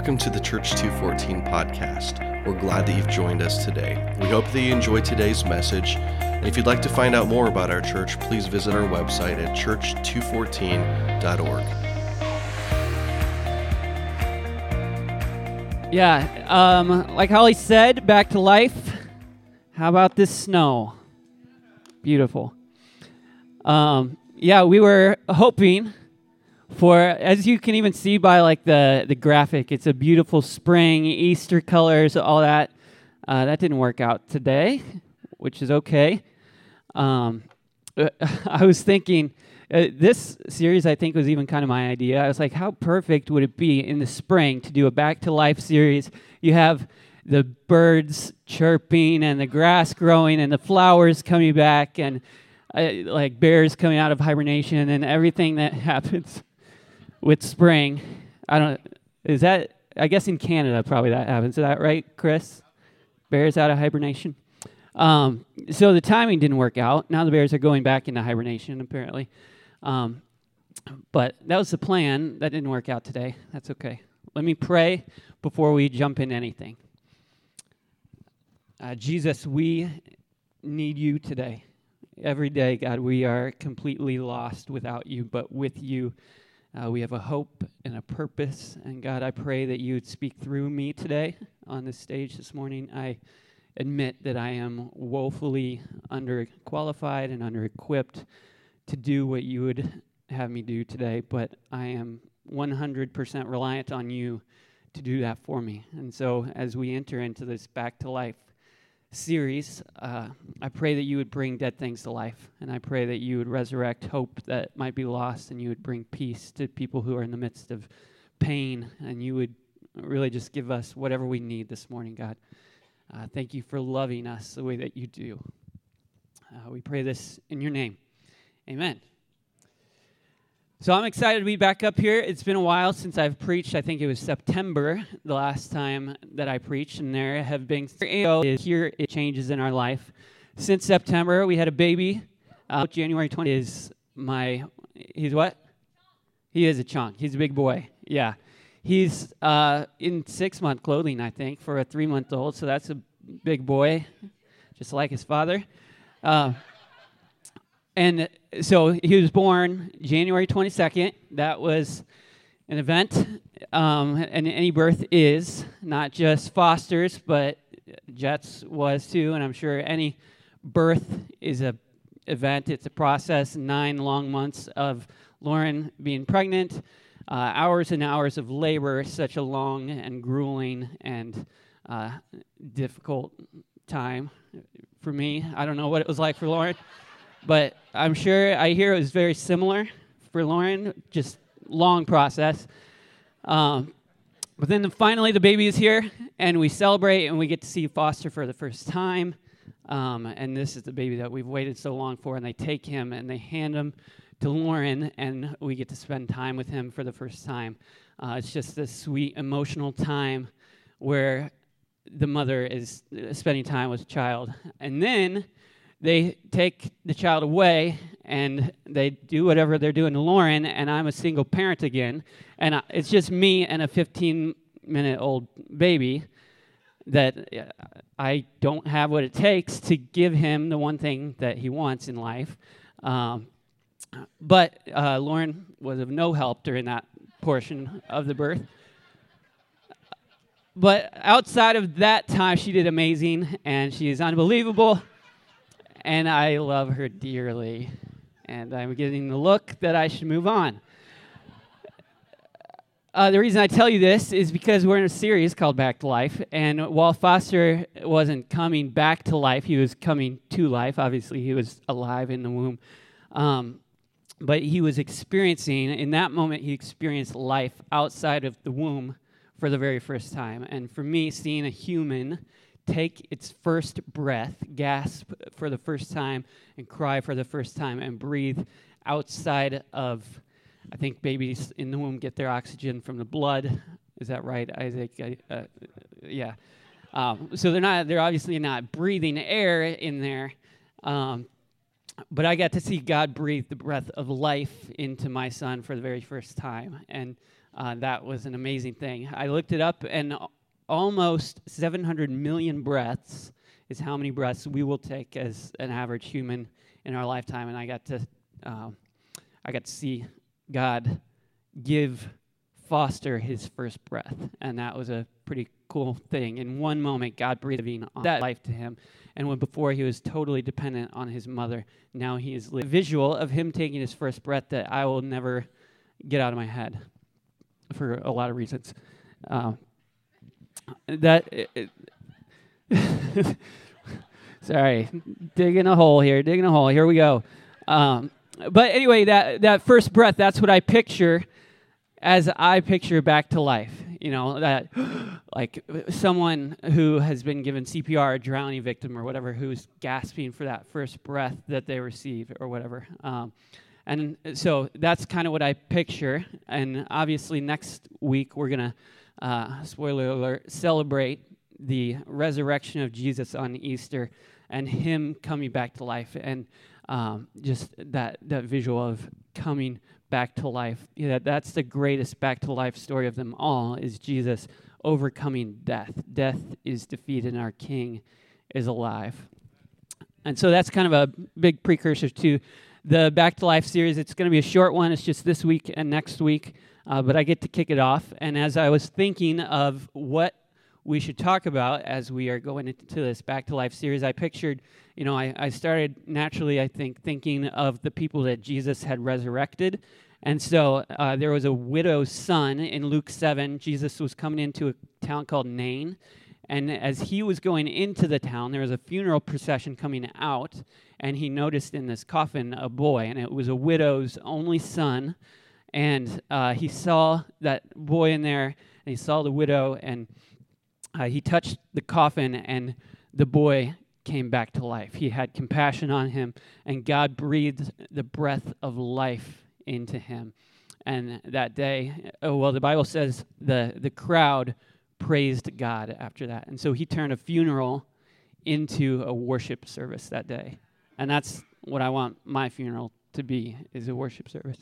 Welcome to the Church 214 podcast. We're glad that you've joined us today. We hope that you enjoyed today's message. And if you'd like to find out more about our church, please visit our website at church214.org. Yeah, um, like Holly said, back to life. How about this snow? Beautiful. Um, yeah, we were hoping for, as you can even see by like the the graphic, it's a beautiful spring, Easter colors, all that. Uh, that didn't work out today, which is okay. Um, I was thinking. Uh, this series, I think, was even kind of my idea. I was like, how perfect would it be in the spring to do a back to life series? You have the birds chirping and the grass growing and the flowers coming back and uh, like bears coming out of hibernation and everything that happens with spring. I don't. Is that? I guess in Canada probably that happens. Is that right, Chris? Bears out of hibernation. Um, so the timing didn't work out. Now the bears are going back into hibernation apparently. Um, but that was the plan. That didn't work out today. That's okay. Let me pray before we jump in anything. Uh, Jesus, we need you today. Every day, God, we are completely lost without you, but with you, uh, we have a hope and a purpose. And God, I pray that you would speak through me today on this stage this morning. I admit that I am woefully underqualified and underequipped to do what you would have me do today, but I am 100% reliant on you to do that for me. And so, as we enter into this back to life series, uh, I pray that you would bring dead things to life. And I pray that you would resurrect hope that might be lost and you would bring peace to people who are in the midst of pain. And you would really just give us whatever we need this morning, God. Uh, thank you for loving us the way that you do. Uh, we pray this in your name. Amen. So I'm excited to be back up here. It's been a while since I've preached. I think it was September the last time that I preached, and there have been here it changes in our life. Since September, we had a baby. Uh, January 20 is my he's what? He is a chunk. He's a big boy. Yeah, he's uh, in six month clothing, I think, for a three month old. So that's a big boy, just like his father. Uh, and so he was born January 22nd. That was an event. Um, and any birth is, not just Foster's, but Jet's was too. And I'm sure any birth is a event. It's a process. Nine long months of Lauren being pregnant, uh, hours and hours of labor, such a long and grueling and uh, difficult time for me. I don't know what it was like for Lauren. But I'm sure I hear it was very similar for Lauren, just long process. Um, but then the, finally, the baby is here, and we celebrate, and we get to see Foster for the first time. Um, and this is the baby that we've waited so long for. And they take him and they hand him to Lauren, and we get to spend time with him for the first time. Uh, it's just this sweet, emotional time where the mother is spending time with the child. And then they take the child away and they do whatever they're doing to Lauren, and I'm a single parent again. And I, it's just me and a 15 minute old baby that I don't have what it takes to give him the one thing that he wants in life. Um, but uh, Lauren was of no help during that portion of the birth. But outside of that time, she did amazing, and she is unbelievable and I love her dearly. And I'm getting the look that I should move on. Uh, the reason I tell you this is because we're in a series called Back to Life. And while Foster wasn't coming back to life, he was coming to life. Obviously, he was alive in the womb. Um, but he was experiencing, in that moment, he experienced life outside of the womb for the very first time. And for me, seeing a human take its first breath, gasp for the first time, and cry for the first time, and breathe outside of. I think babies in the womb get their oxygen from the blood. Is that right, Isaac? Uh, yeah. Um, so they're not. They're obviously not breathing air in there. Um, but I got to see God breathe the breath of life into my son for the very first time, and uh, that was an amazing thing. I looked it up, and almost 700 million breaths is how many breaths we will take as an average human in our lifetime. And I got to, um, I got to see God give Foster his first breath, and that was a pretty cool thing. In one moment, God breathing that life to him, and when before he was totally dependent on his mother, now he is li- visual of him taking his first breath that I will never get out of my head for a lot of reasons. Um, that. Sorry, digging a hole here, digging a hole. Here we go. Um, but anyway, that that first breath, that's what I picture as I picture back to life. You know, that like someone who has been given CPR, a drowning victim or whatever, who's gasping for that first breath that they receive or whatever. Um, and so that's kind of what I picture. And obviously, next week we're to, uh, spoiler alert, celebrate the resurrection of Jesus on Easter and Him coming back to life. And um, just that, that visual of coming back to life. Yeah, that's the greatest back to life story of them all is Jesus overcoming death. Death is defeated and our king is alive. And so that's kind of a big precursor to the Back to Life series. It's going to be a short one. It's just this week and next week, uh, but I get to kick it off. And as I was thinking of what we should talk about as we are going into this Back to Life series, I pictured, you know, I, I started naturally, I think, thinking of the people that Jesus had resurrected. And so uh, there was a widow's son in Luke 7. Jesus was coming into a town called Nain. And as he was going into the town, there was a funeral procession coming out. And he noticed in this coffin a boy, and it was a widow's only son. And uh, he saw that boy in there, and he saw the widow, and uh, he touched the coffin, and the boy came back to life. He had compassion on him, and God breathed the breath of life into him. And that day, oh, well, the Bible says the, the crowd praised God after that. And so he turned a funeral into a worship service that day. And that's what I want my funeral to be, is a worship service.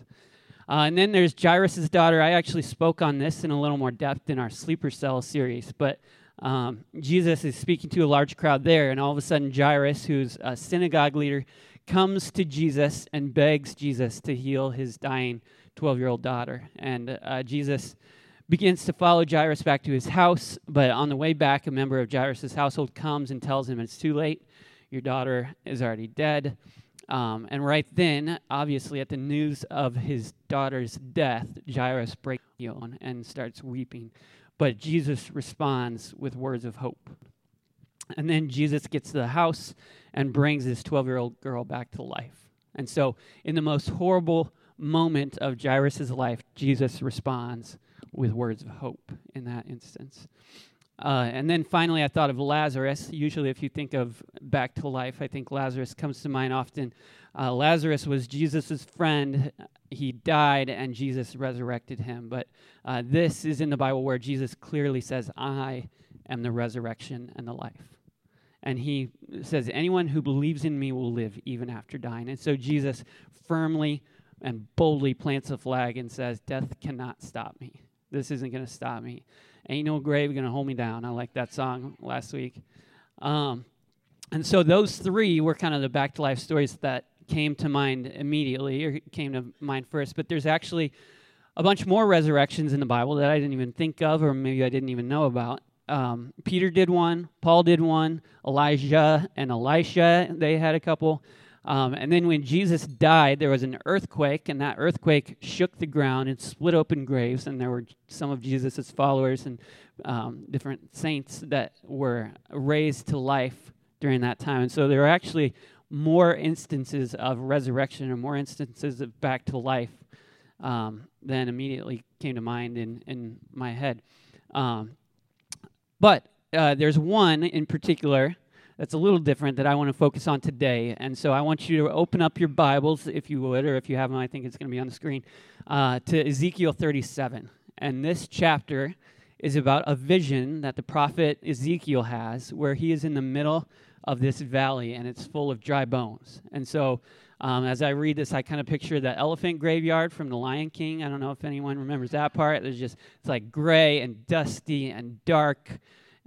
Uh, and then there's Jairus' daughter. I actually spoke on this in a little more depth in our Sleeper Cell series, but um, Jesus is speaking to a large crowd there, and all of a sudden, Jairus, who's a synagogue leader, comes to Jesus and begs Jesus to heal his dying 12 year old daughter. And uh, Jesus begins to follow Jairus back to his house, but on the way back, a member of Jairus' household comes and tells him it's too late. Your daughter is already dead. Um, and right then, obviously, at the news of his daughter's death, Jairus breaks down and starts weeping. But Jesus responds with words of hope. And then Jesus gets to the house and brings this 12 year old girl back to life. And so, in the most horrible moment of Jairus' life, Jesus responds with words of hope in that instance. Uh, and then finally, I thought of Lazarus. Usually, if you think of back to life, I think Lazarus comes to mind often. Uh, Lazarus was Jesus' friend. He died, and Jesus resurrected him. But uh, this is in the Bible where Jesus clearly says, I am the resurrection and the life. And he says, Anyone who believes in me will live even after dying. And so Jesus firmly and boldly plants a flag and says, Death cannot stop me. This isn't going to stop me. Ain't no grave to hold me down. I like that song last week. Um, and so those three were kind of the back to life stories that came to mind immediately or came to mind first. But there's actually a bunch more resurrections in the Bible that I didn't even think of or maybe I didn't even know about. Um, Peter did one, Paul did one, Elijah and Elisha, they had a couple. Um, and then when Jesus died, there was an earthquake, and that earthquake shook the ground and split open graves. And there were some of Jesus' followers and um, different saints that were raised to life during that time. And so there are actually more instances of resurrection or more instances of back to life um, than immediately came to mind in, in my head. Um, but uh, there's one in particular that's a little different that I want to focus on today. And so I want you to open up your Bibles, if you would, or if you have them, I think it's going to be on the screen, uh, to Ezekiel 37. And this chapter is about a vision that the prophet Ezekiel has where he is in the middle of this valley and it's full of dry bones. And so Um, as I read this, I kind of picture the elephant graveyard from The Lion King. I don't know if anyone remembers that part. There's just it's like gray and dusty and dark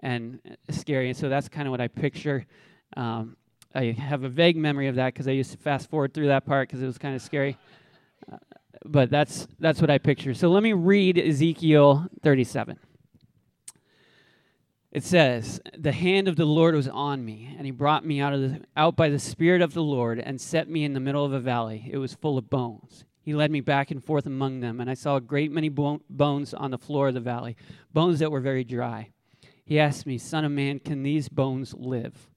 and scary, and so that's kind of what I picture. Um, I have a vague memory of that because I used to fast forward through that part because it was kind of scary. Uh, but that's that's what I picture. So let me read Ezekiel 37. It says, "The hand of the Lord was on me, and he brought me out of the, out by the spirit of the Lord and set me in the middle of a valley. It was full of bones. He led me back and forth among them, and I saw a great many bo- bones on the floor of the valley, bones that were very dry. He asked me, "Son of man, can these bones live?"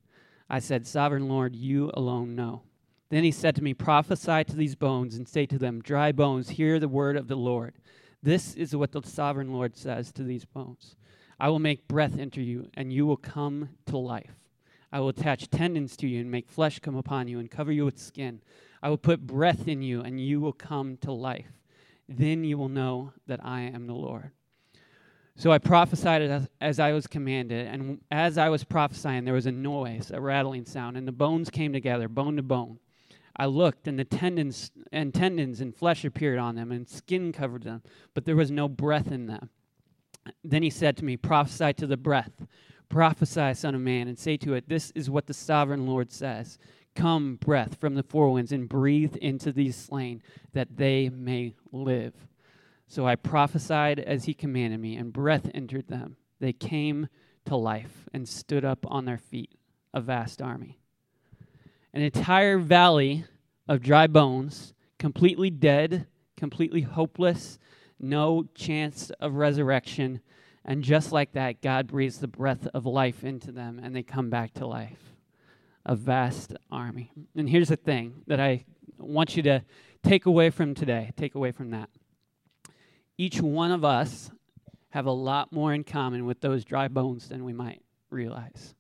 I said, "Sovereign Lord, you alone know." Then he said to me, Prophesy to these bones and say to them, Dry bones, hear the word of the Lord. This is what the sovereign Lord says to these bones I will make breath enter you, and you will come to life. I will attach tendons to you and make flesh come upon you and cover you with skin. I will put breath in you, and you will come to life. Then you will know that I am the Lord. So I prophesied as, as, I was commanded, and as I was prophesying, there was a noise, a rattling sound, and the bones came together, bone to bone. I looked, and the tendons and tendons and flesh appeared on them, and skin covered them, but there was no breath in them. Then he said to me, Prophesy to the breath. Prophesy, Son of Man, and say to it, This is what the sovereign Lord says. Come, breath from the four winds, and breathe into these slain, that they may live. So I prophesied as he commanded me, and breath entered them. They came to life and stood up on their feet, a vast army. An entire valley of dry bones, completely dead, completely hopeless, no chance of resurrection. And just like that, God breathes the breath of life into them and they come back to life. A vast army. And here's the thing that I want you to take away from today, take away from that. Each one of us have a lot more in common with those dry bones than we might realize.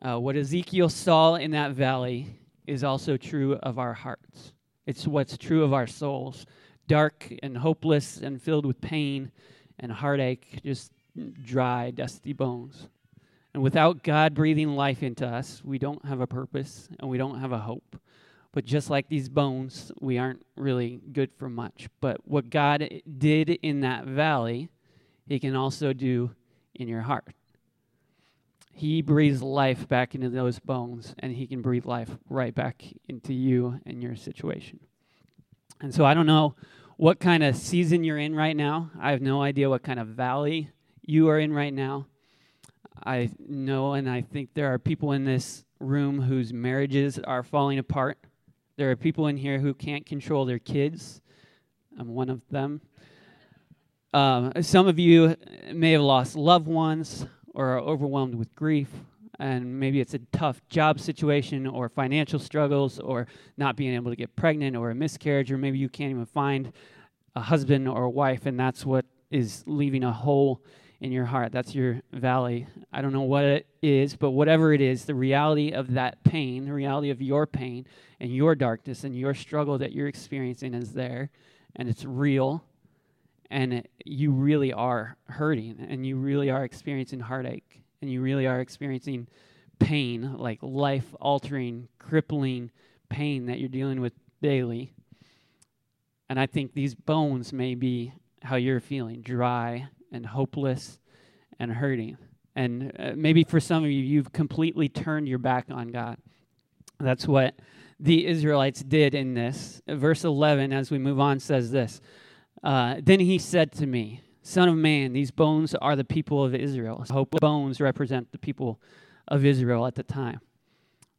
Uh, what Ezekiel saw in that valley is also true of our hearts. It's what's true of our souls dark and hopeless and filled with pain and heartache, just dry, dusty bones. And without God breathing life into us, we don't have a purpose and we don't have a hope. But just like these bones, we aren't really good for much. But what God did in that valley, He can also do in your heart. He breathes life back into those bones, and He can breathe life right back into you and your situation. And so I don't know what kind of season you're in right now. I have no idea what kind of valley you are in right now. I know, and I think there are people in this room whose marriages are falling apart. There are people in here who can't control their kids. I'm one of them. Um, some of you may have lost loved ones or are overwhelmed with grief and maybe it's a tough job situation or financial struggles or not being able to get pregnant or a miscarriage or maybe you can't even find a husband or a wife and that's what is leaving a hole in your heart that's your valley i don't know what it is but whatever it is the reality of that pain the reality of your pain and your darkness and your struggle that you're experiencing is there and it's real and it, you really are hurting and you really are experiencing heartache and you really are experiencing pain, like life altering, crippling pain that you're dealing with daily. And I think these bones may be how you're feeling dry and hopeless and hurting. And uh, maybe for some of you, you've completely turned your back on God. That's what the Israelites did in this. Verse 11, as we move on, says this uh, Then he said to me, Son of man, these bones are the people of Israel. Hope bones represent the people of Israel at the time.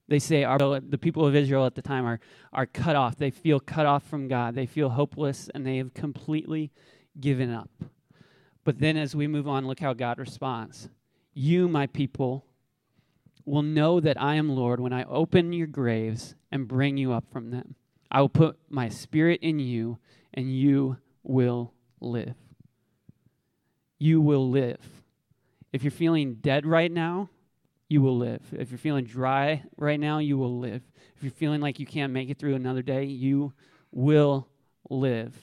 They say our, the people of Israel at the time are, are cut off. They feel cut off from God. They feel hopeless and they have completely given up. But then as we move on, look how God responds. You, my people, will know that I am Lord when I open your graves and bring you up from them. I will put my spirit in you and you will live you will live. If you're feeling dead right now, you will live. If you're feeling dry right now, you will live. If you're feeling like you can't make it through another day, you will live.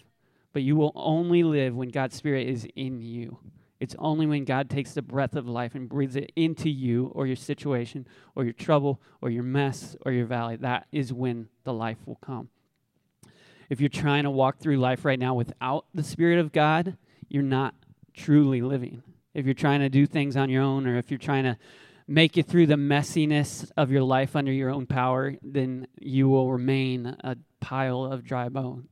But you will only live when God's Spirit is in you. It's only when God takes the breath of life and breathes it into you or your situation or your trouble or your mess or your valley. That is when the life will come. If you're trying to walk through life right now without the Spirit of God, you're not truly living. If you're trying to do things on your own or if you're trying to make it through the messiness of your life under your own power, then you will remain a pile of dry bones.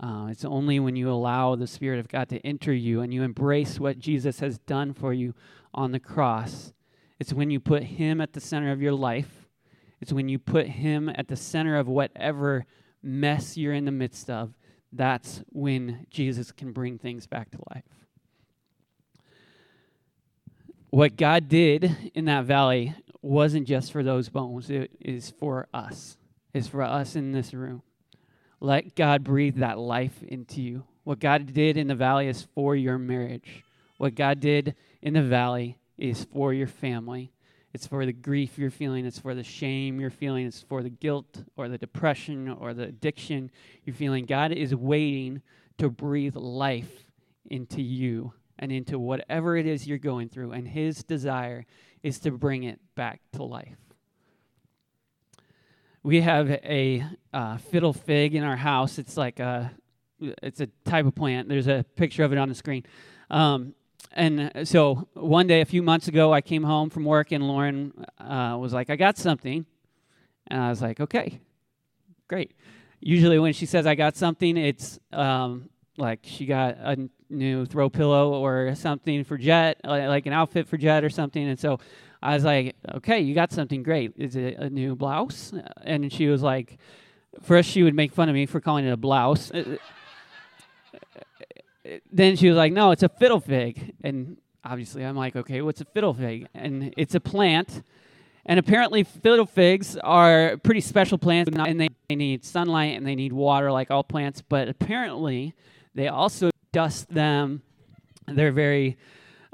Uh, it's only when you allow the Spirit of God to enter you and you embrace what Jesus has done for you on the cross. It's when you put Him at the center of your life. It's when you put Him at the center of whatever mess you're in the midst of. That's when Jesus can bring things back to life what God did in that valley wasn't just for those bones, it is for us. It's for us in this room. Let God breathe that life into you. What God did in the valley is for your marriage. What God did in the valley is for your family. It's for the grief you're feeling. It's for the shame you're feeling. It's for the guilt or the depression or the addiction you're feeling. God is waiting to breathe life into you and into whatever it is you're going through. And His desire is to bring it back to life. We have a uh, fiddle fig in our house. It's like a, it's a type of plant. There's a picture of it on the screen. Um, and so one day, a few months ago, I came home from work, and Lauren uh, was like, "I got something," and I was like, "Okay, great." Usually, when she says I got something, it's um, like she got a new throw pillow or something for Jet, like an outfit for Jet or something. And so I was like, okay, you got something great. Is it a new blouse? And she was like, first she would make fun of me for calling it a blouse. Uh, then she was like, no, it's a fiddle fig. And obviously I'm like, okay, what's a fiddle fig? And it's a plant. And apparently, fiddle figs are pretty special plants, and they, they need sunlight and they need water like all plants. But apparently, they also dust them. They're very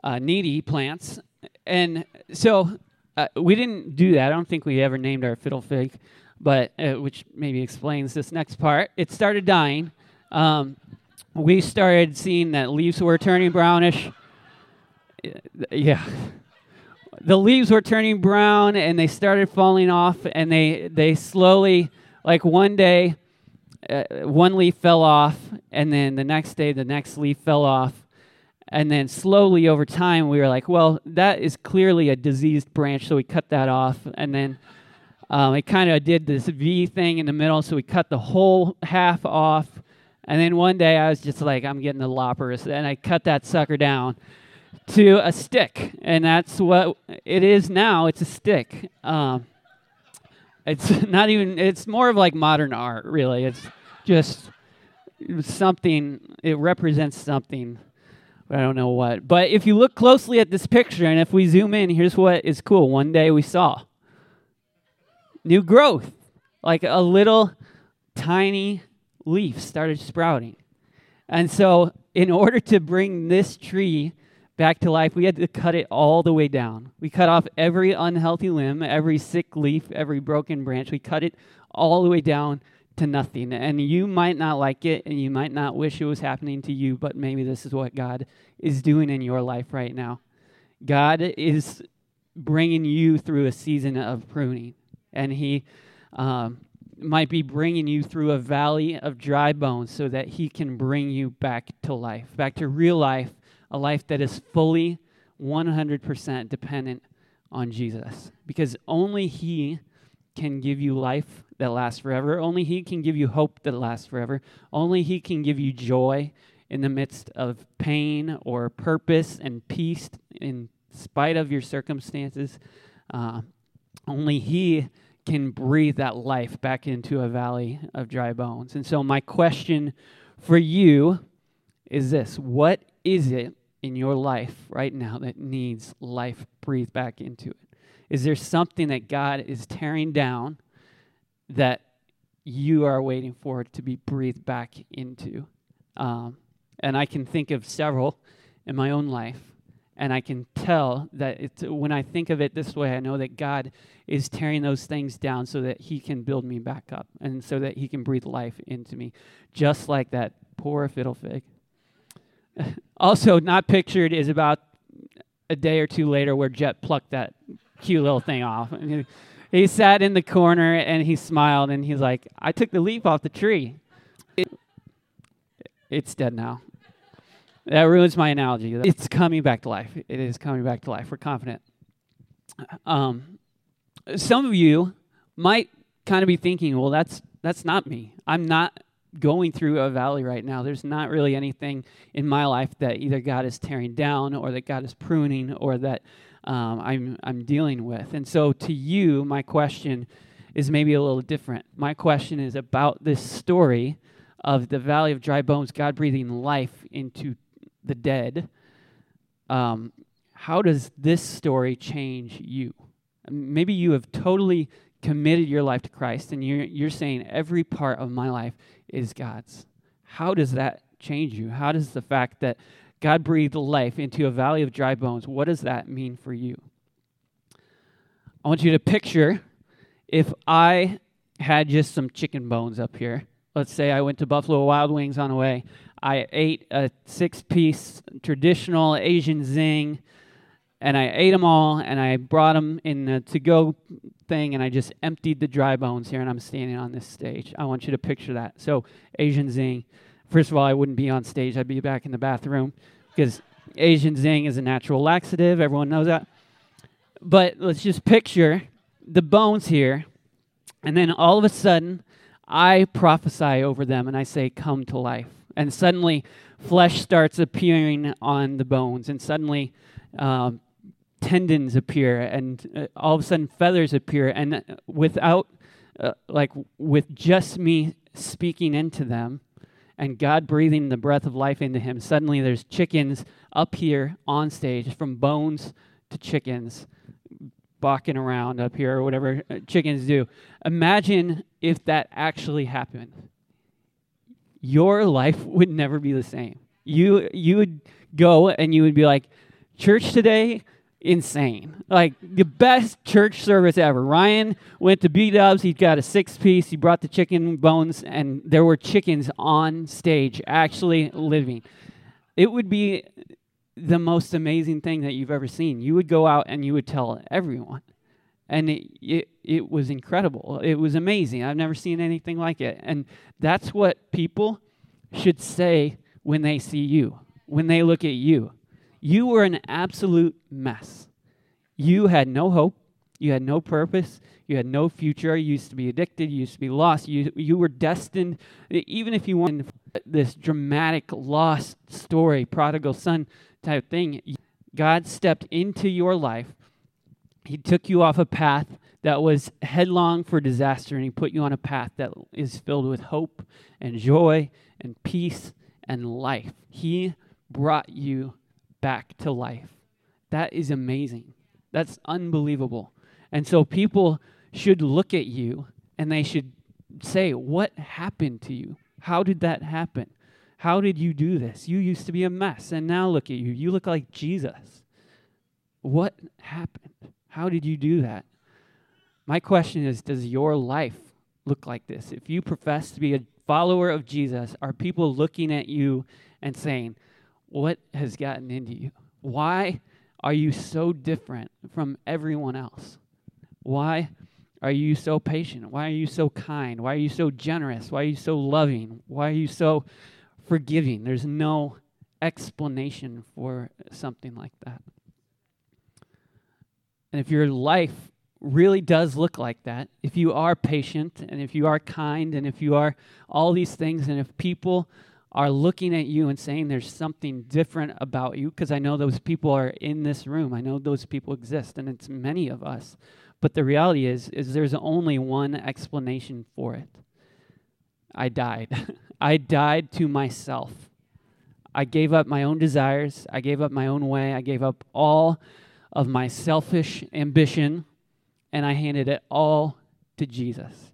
uh, needy plants. And so uh, we didn't do that. I don't think we ever named our fiddle fig, but uh, which maybe explains this next part. It started dying. Um, we started seeing that leaves were turning brownish. Uh, yeah. The leaves were turning brown and they started falling off and they they slowly like one day uh, one leaf fell off, and then the next day, the next leaf fell off. And then slowly over time, we were like, well, that is clearly a diseased branch, so we cut that off. And then um, it kind of did this V thing in the middle, so we cut the whole half off. And then one day, I was just like, I'm getting the loppers, and I cut that sucker down to a stick, and that's what it is now. It's a stick. Um, it's not even. It's more of like modern art, really. It's just something. It represents something. I don't know what. But if you look closely at this picture, and if we zoom in, here's what is cool. One day we saw new growth, like a little tiny leaf started sprouting. And so, in order to bring this tree back to life, we had to cut it all the way down. We cut off every unhealthy limb, every sick leaf, every broken branch. We cut it all the way down to nothing. And you might not like it and you might not wish it was happening to you, but maybe this is what God is doing in your life right now. God is bringing you through a season of pruning, and He um, might be bringing you through a valley of dry bones so that He can bring you back to life, back to real life a life that is fully 100% dependent on Jesus. Because only He can give you life that lasts forever. Only He can give you hope that lasts forever. Only He can give you joy in the midst of pain or purpose and peace in spite of your circumstances. Uh, only He can breathe that life back into a valley of dry bones. And so, my question for you is this What is it in your life right now that needs life breathed back into it? Is there something that God is tearing down that you are waiting for to be breathed back into? Um, and I can think of several in my own life. And I can tell that it's, when I think of it this way, I know that God is tearing those things down so that He can build me back up and so that He can breathe life into me, just like that poor fiddle fig. Also, not pictured is about a day or two later where Jet plucked that cute little thing off. He sat in the corner and he smiled and he's like, I took the leaf off the tree. It, it's dead now. That ruins my analogy. It's coming back to life. It is coming back to life. We're confident. Um, some of you might kind of be thinking, well, that's that's not me. I'm not going through a valley right now. There's not really anything in my life that either God is tearing down or that God is pruning or that um, I'm, I'm dealing with. And so to you, my question is maybe a little different. My question is about this story of the valley of dry bones, God breathing life into the dead. Um, how does this story change you? Maybe you have totally committed your life to Christ and you're, you're saying every part of my life is God's. How does that change you? How does the fact that God breathed life into a valley of dry bones, what does that mean for you? I want you to picture if I had just some chicken bones up here. Let's say I went to Buffalo Wild Wings on the way. I ate a six piece traditional Asian zing and I ate them all and I brought them in the to go thing and I just emptied the dry bones here and I'm standing on this stage. I want you to picture that. So, Asian Zing. First of all, I wouldn't be on stage, I'd be back in the bathroom because Asian Zing is a natural laxative. Everyone knows that. But let's just picture the bones here and then all of a sudden, I prophesy over them and I say, Come to life. And suddenly, flesh starts appearing on the bones, and suddenly, um, tendons appear and uh, all of a sudden feathers appear and without uh, like with just me speaking into them and God breathing the breath of life into him suddenly there's chickens up here on stage from bones to chickens balking around up here or whatever chickens do. Imagine if that actually happened. Your life would never be the same. You you would go and you would be like church today insane. Like the best church service ever. Ryan went to B Dubs. He got a six piece. He brought the chicken bones, and there were chickens on stage actually living. It would be the most amazing thing that you've ever seen. You would go out and you would tell everyone. And it, it, it was incredible. It was amazing. I've never seen anything like it. And that's what people should say when they see you, when they look at you you were an absolute mess. You had no hope. You had no purpose. You had no future. You used to be addicted. You used to be lost. You, you were destined, even if you wanted this dramatic lost story, prodigal son type thing, God stepped into your life. He took you off a path that was headlong for disaster, and He put you on a path that is filled with hope and joy and peace and life. He brought you back to life. That is amazing. That's unbelievable. And so people should look at you and they should say, What happened to you? How did that happen? How did you do this? You used to be a mess, and now look at you. You look like Jesus. What happened? How did you do that? My question is Does your life look like this? If you profess to be a follower of Jesus, are people looking at you and saying, what has gotten into you? Why are you so different from everyone else? Why are you so patient? Why are you so kind? Why are you so generous? Why are you so loving? Why are you so forgiving? There's no explanation for something like that. And if your life really does look like that, if you are patient and if you are kind and if you are all these things, and if people are looking at you and saying there's something different about you because I know those people are in this room. I know those people exist and it's many of us. But the reality is is there's only one explanation for it. I died. I died to myself. I gave up my own desires. I gave up my own way. I gave up all of my selfish ambition and I handed it all to Jesus.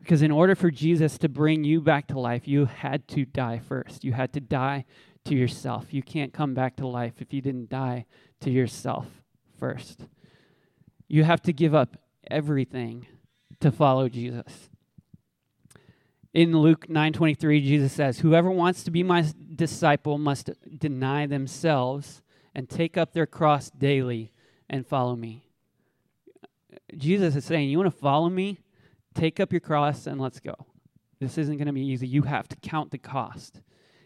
Because in order for Jesus to bring you back to life, you had to die first. You had to die to yourself. You can't come back to life if you didn't die to yourself first. You have to give up everything to follow Jesus. in Luke 9:23 Jesus says, "Whoever wants to be my disciple must deny themselves and take up their cross daily and follow me." Jesus is saying, "You want to follow me? Take up your cross and let's go." This isn't going to be easy. You have to count the cost.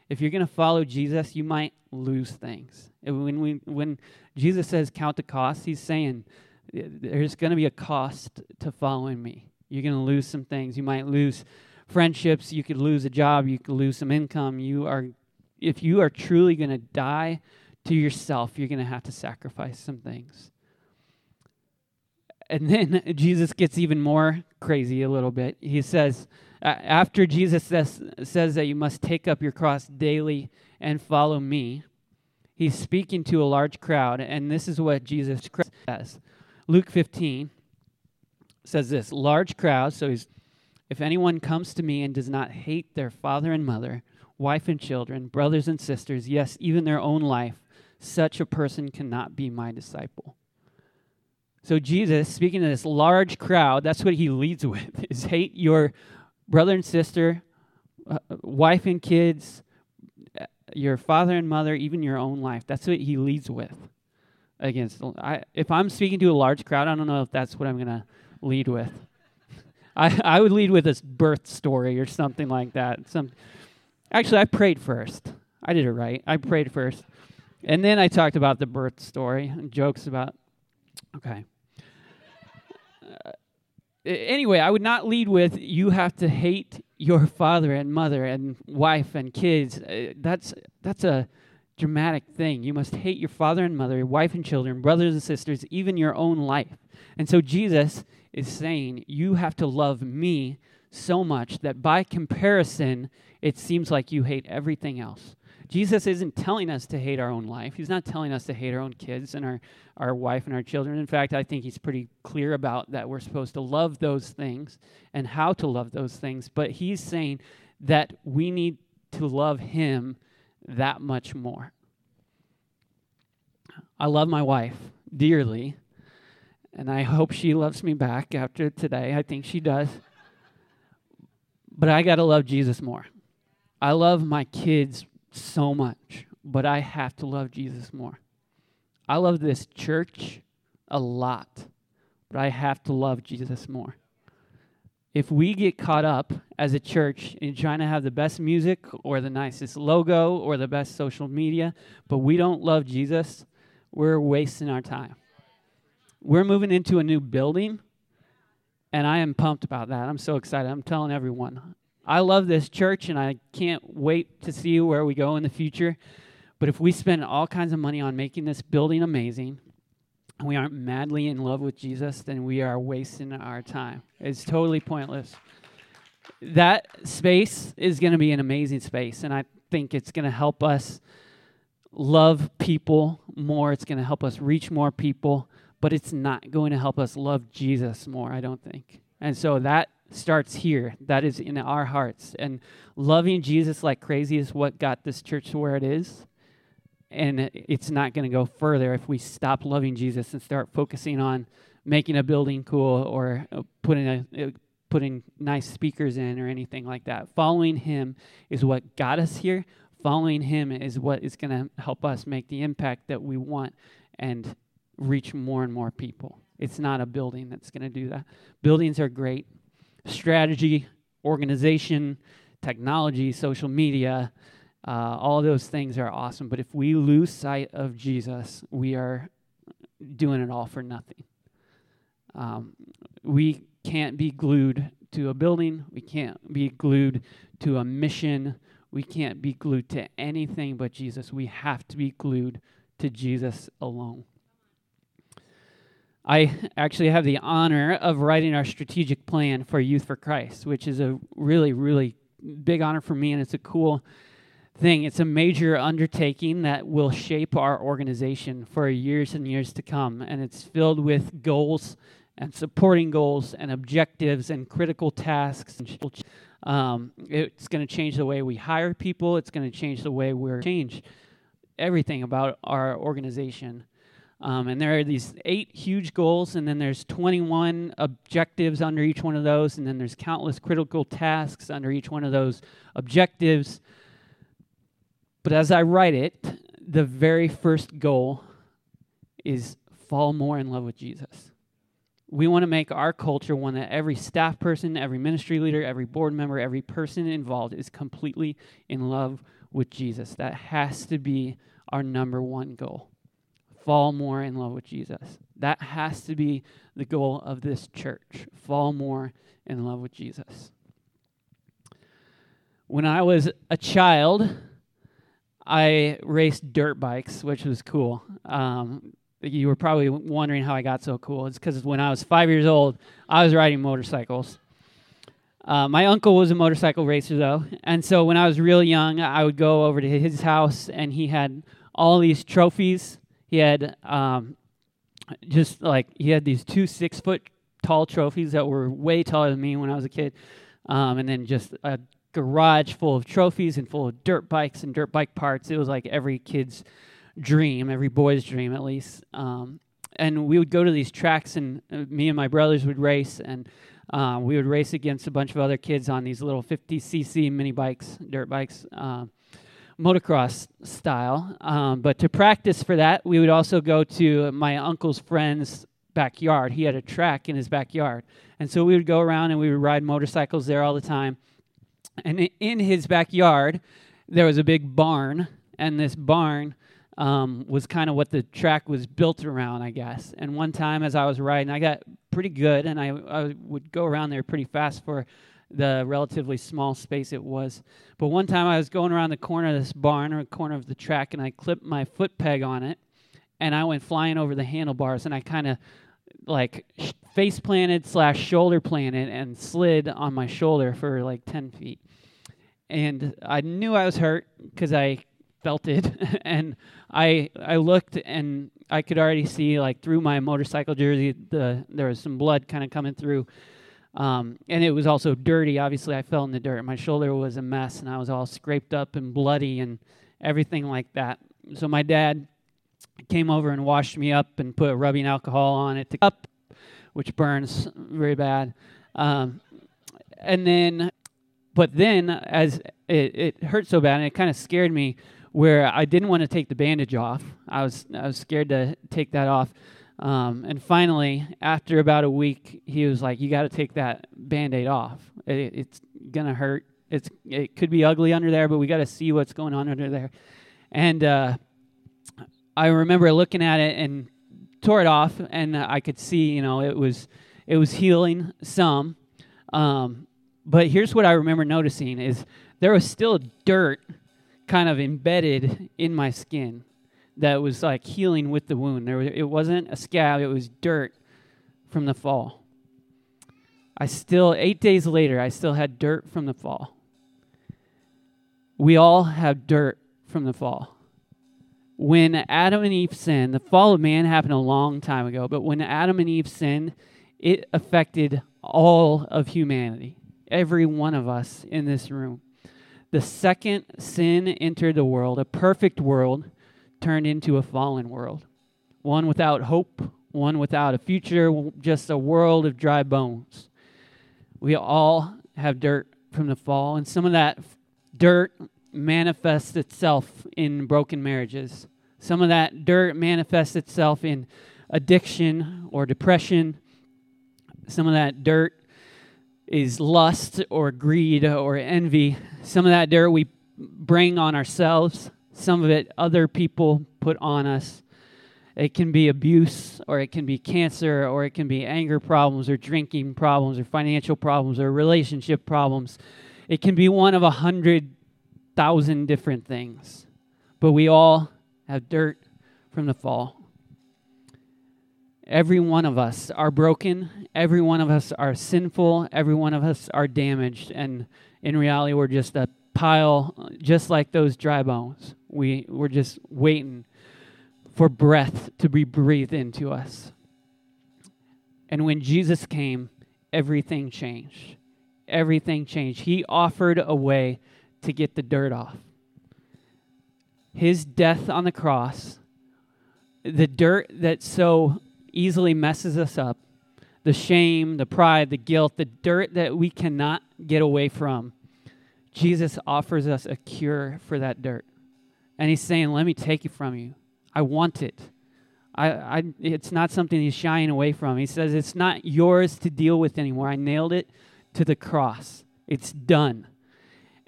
If you're going to follow Jesus, you might lose things. When we when Jesus says count the cost, he's saying there's going to be a cost to following me. You're going to lose some things. You might lose friendships, you could lose a job, you could lose some income. You are if you are truly going to die to yourself, you're going to have to sacrifice some things. And then Jesus gets even more crazy a little bit. He says, after Jesus says, says that you must take up your cross daily and follow me, he's speaking to a large crowd, and this is what Jesus says. Luke 15 says this large crowd, so he's if anyone comes to me and does not hate their father and mother, wife and children, brothers and sisters, yes, even their own life, such a person cannot be my disciple. So Jesus, speaking to this large crowd, that's what he leads with, is hate your brother and sister, uh, wife and kids, uh, your father and mother, even your own life. That's what he leads with. Against, I, if I'm speaking to a large crowd, I don't know if that's what I'm going to lead with. I, I would lead with this birth story or something like that. Some, actually, I prayed first. I did it right. I prayed first, and then I talked about the birth story and jokes about. Okay. Uh, anyway, I would not lead with you have to hate your father and mother and wife and kids. Uh, that's that's a dramatic thing. You must hate your father and mother, your wife and children, brothers and sisters, even your own life. And so Jesus is saying, You have to love me so much that by comparison, it seems like you hate everything else. Jesus isn't telling us to hate our own life. He's not telling us to hate our own kids and our, our wife and our children. In fact, I think he's pretty clear about that we're supposed to love those things and how to love those things. But he's saying that we need to love him that much more. I love my wife dearly, and I hope she loves me back after today. I think she does. But I got to love Jesus more. I love my kids so much, but I have to love Jesus more. I love this church a lot, but I have to love Jesus more. If we get caught up as a church in trying to have the best music or the nicest logo or the best social media, but we don't love Jesus, we're wasting our time. We're moving into a new building, and I am pumped about that. I'm so excited. I'm telling everyone. I love this church, and I can't wait to see where we go in the future. But if we spend all kinds of money on making this building amazing, and we aren't madly in love with Jesus, then we are wasting our time. It's totally pointless. That space is going to be an amazing space, and I think it's going to help us love people more. It's going to help us reach more people but it's not going to help us love Jesus more, I don't think. And so that starts here. That is in our hearts. And loving Jesus like crazy is what got this church to where it is. And it's not going to go further if we stop loving Jesus and start focusing on making a building cool or uh, putting a uh, putting nice speakers in or anything like that. Following him is what got us here. Following him is what is going to help us make the impact that we want and reach more and more people. It's not a building that's going to do that. Buildings are great. Strategy, organization, technology, social media, uh, all those things are awesome. But if we lose sight of Jesus, we are doing it all for nothing. Um, we can't be glued to a building. We can't be glued to a mission. We can't be glued to anything but Jesus. We have to be glued to Jesus alone. I actually have the honor of writing our strategic plan for Youth for Christ, which is a really, really big honor for me, and it's a cool thing. It's a major undertaking that will shape our organization for years and years to come, and it's filled with goals and supporting goals and objectives and critical tasks. Um, it's going to change the way we hire people. It's going to change the way we're change everything about our organization. Um, and there are these eight huge goals, and then there's 21 objectives under each one of those, and then there's countless critical tasks under each one of those objectives. But as I write it, the very first goal is fall more in love with Jesus. We want to make our culture one that every staff person, every ministry leader, every board member, every person involved is completely in love with Jesus. That has to be our number one goal. Fall more in love with Jesus. That has to be the goal of this church. Fall more in love with Jesus. When I was a child, I raced dirt bikes, which was cool. Um, you were probably wondering how I got so cool. It's because when I was five years old, I was riding motorcycles. Uh, my uncle was a motorcycle racer, though, and so when I was real young, I would go over to his house, and he had all these trophies. He had um, just like he had these two six foot tall trophies that were way taller than me when I was a kid, um, and then just a garage full of trophies and full of dirt bikes and dirt bike parts. It was like every kid's dream, every boy's dream at least. Um, and we would go to these tracks, and uh, me and my brothers would race, and uh, we would race against a bunch of other kids on these little 50cc mini bikes, dirt bikes, uh, motocross style. Um, but to practice for that, we would also go to my uncle's friend's backyard. He had a track in his backyard. And so we would go around and we would ride motorcycles there all the time. And in his backyard, there was a big barn, and this barn um, was kind of what the track was built around, I guess. And one time, as I was riding, I got pretty good, and I, I would go around there pretty fast for the relatively small space it was. But one time, I was going around the corner of this barn or corner of the track, and I clipped my foot peg on it, and I went flying over the handlebars, and I kind of like face planted slash shoulder planted and slid on my shoulder for like 10 feet. And I knew I was hurt because I felt it and I I looked and I could already see like through my motorcycle jersey the there was some blood kind of coming through um, and it was also dirty obviously I fell in the dirt my shoulder was a mess and I was all scraped up and bloody and everything like that so my dad came over and washed me up and put rubbing alcohol on it to up which burns very bad um, and then but then as it, it hurt so bad and it kind of scared me where I didn't want to take the bandage off. I was I was scared to take that off. Um, and finally, after about a week, he was like, "You got to take that band-aid off. It, it's gonna hurt. It's it could be ugly under there, but we got to see what's going on under there." And uh, I remember looking at it and tore it off, and I could see, you know, it was it was healing some. Um, but here's what I remember noticing: is there was still dirt kind of embedded in my skin that was like healing with the wound. There it wasn't a scab, it was dirt from the fall. I still, eight days later, I still had dirt from the fall. We all have dirt from the fall. When Adam and Eve sinned, the fall of man happened a long time ago, but when Adam and Eve sinned, it affected all of humanity, every one of us in this room. The second sin entered the world, a perfect world turned into a fallen world. One without hope, one without a future, just a world of dry bones. We all have dirt from the fall, and some of that dirt manifests itself in broken marriages. Some of that dirt manifests itself in addiction or depression. Some of that dirt is lust or greed or envy. Some of that dirt we bring on ourselves, some of it other people put on us. It can be abuse, or it can be cancer, or it can be anger problems, or drinking problems, or financial problems, or relationship problems. It can be one of a hundred thousand different things. But we all have dirt from the fall. Every one of us are broken. Every one of us are sinful. Every one of us are damaged. And in reality, we're just a pile, just like those dry bones. We, we're just waiting for breath to be breathed into us. And when Jesus came, everything changed. Everything changed. He offered a way to get the dirt off. His death on the cross the dirt that so easily messes us up, the shame, the pride, the guilt, the dirt that we cannot get away from, Jesus offers us a cure for that dirt. And he's saying, Let me take it from you. I want it. I, I, it's not something he's shying away from. He says, It's not yours to deal with anymore. I nailed it to the cross. It's done.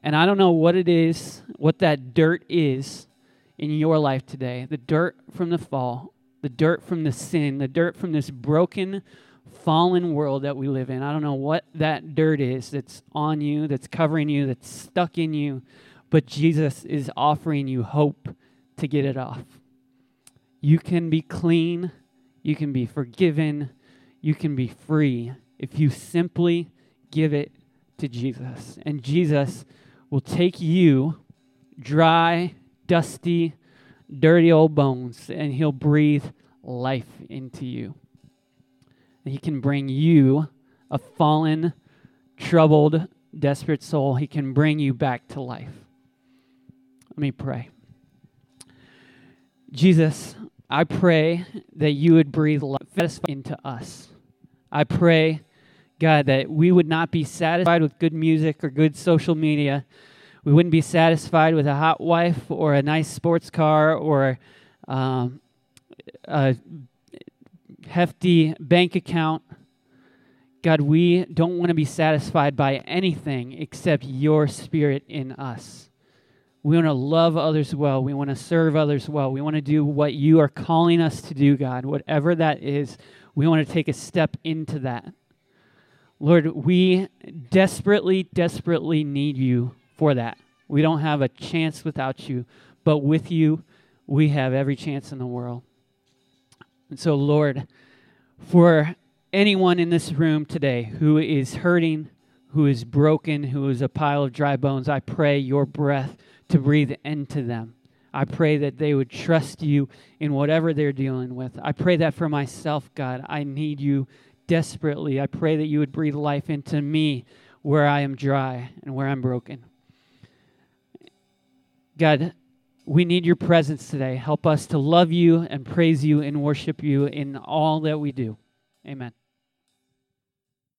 And I don't know what it is, what that dirt is in your life today the dirt from the fall, the dirt from the sin, the dirt from this broken, fallen world that we live in. I don't know what that dirt is that's on you, that's covering you, that's stuck in you, but Jesus is offering you hope to get it off. You can be clean, you can be forgiven, you can be free if you simply give it to Jesus. And Jesus will take you, dry, dusty, dirty old bones, and he'll breathe life into you. And he can bring you, a fallen, troubled, desperate soul, he can bring you back to life. Let me pray. Jesus, I pray that you would breathe life into us. I pray, God, that we would not be satisfied with good music or good social media, we wouldn't be satisfied with a hot wife or a nice sports car or um, a hefty bank account. God, we don't want to be satisfied by anything except your spirit in us. We want to love others well. We want to serve others well. We want to do what you are calling us to do, God. Whatever that is, we want to take a step into that. Lord, we desperately, desperately need you for that. We don't have a chance without you, but with you, we have every chance in the world. And so, Lord, for anyone in this room today who is hurting, who is broken, who is a pile of dry bones, I pray your breath to breathe into them. I pray that they would trust you in whatever they're dealing with. I pray that for myself, God. I need you desperately. I pray that you would breathe life into me where I am dry and where I'm broken. God, we need your presence today. Help us to love you and praise you and worship you in all that we do. Amen.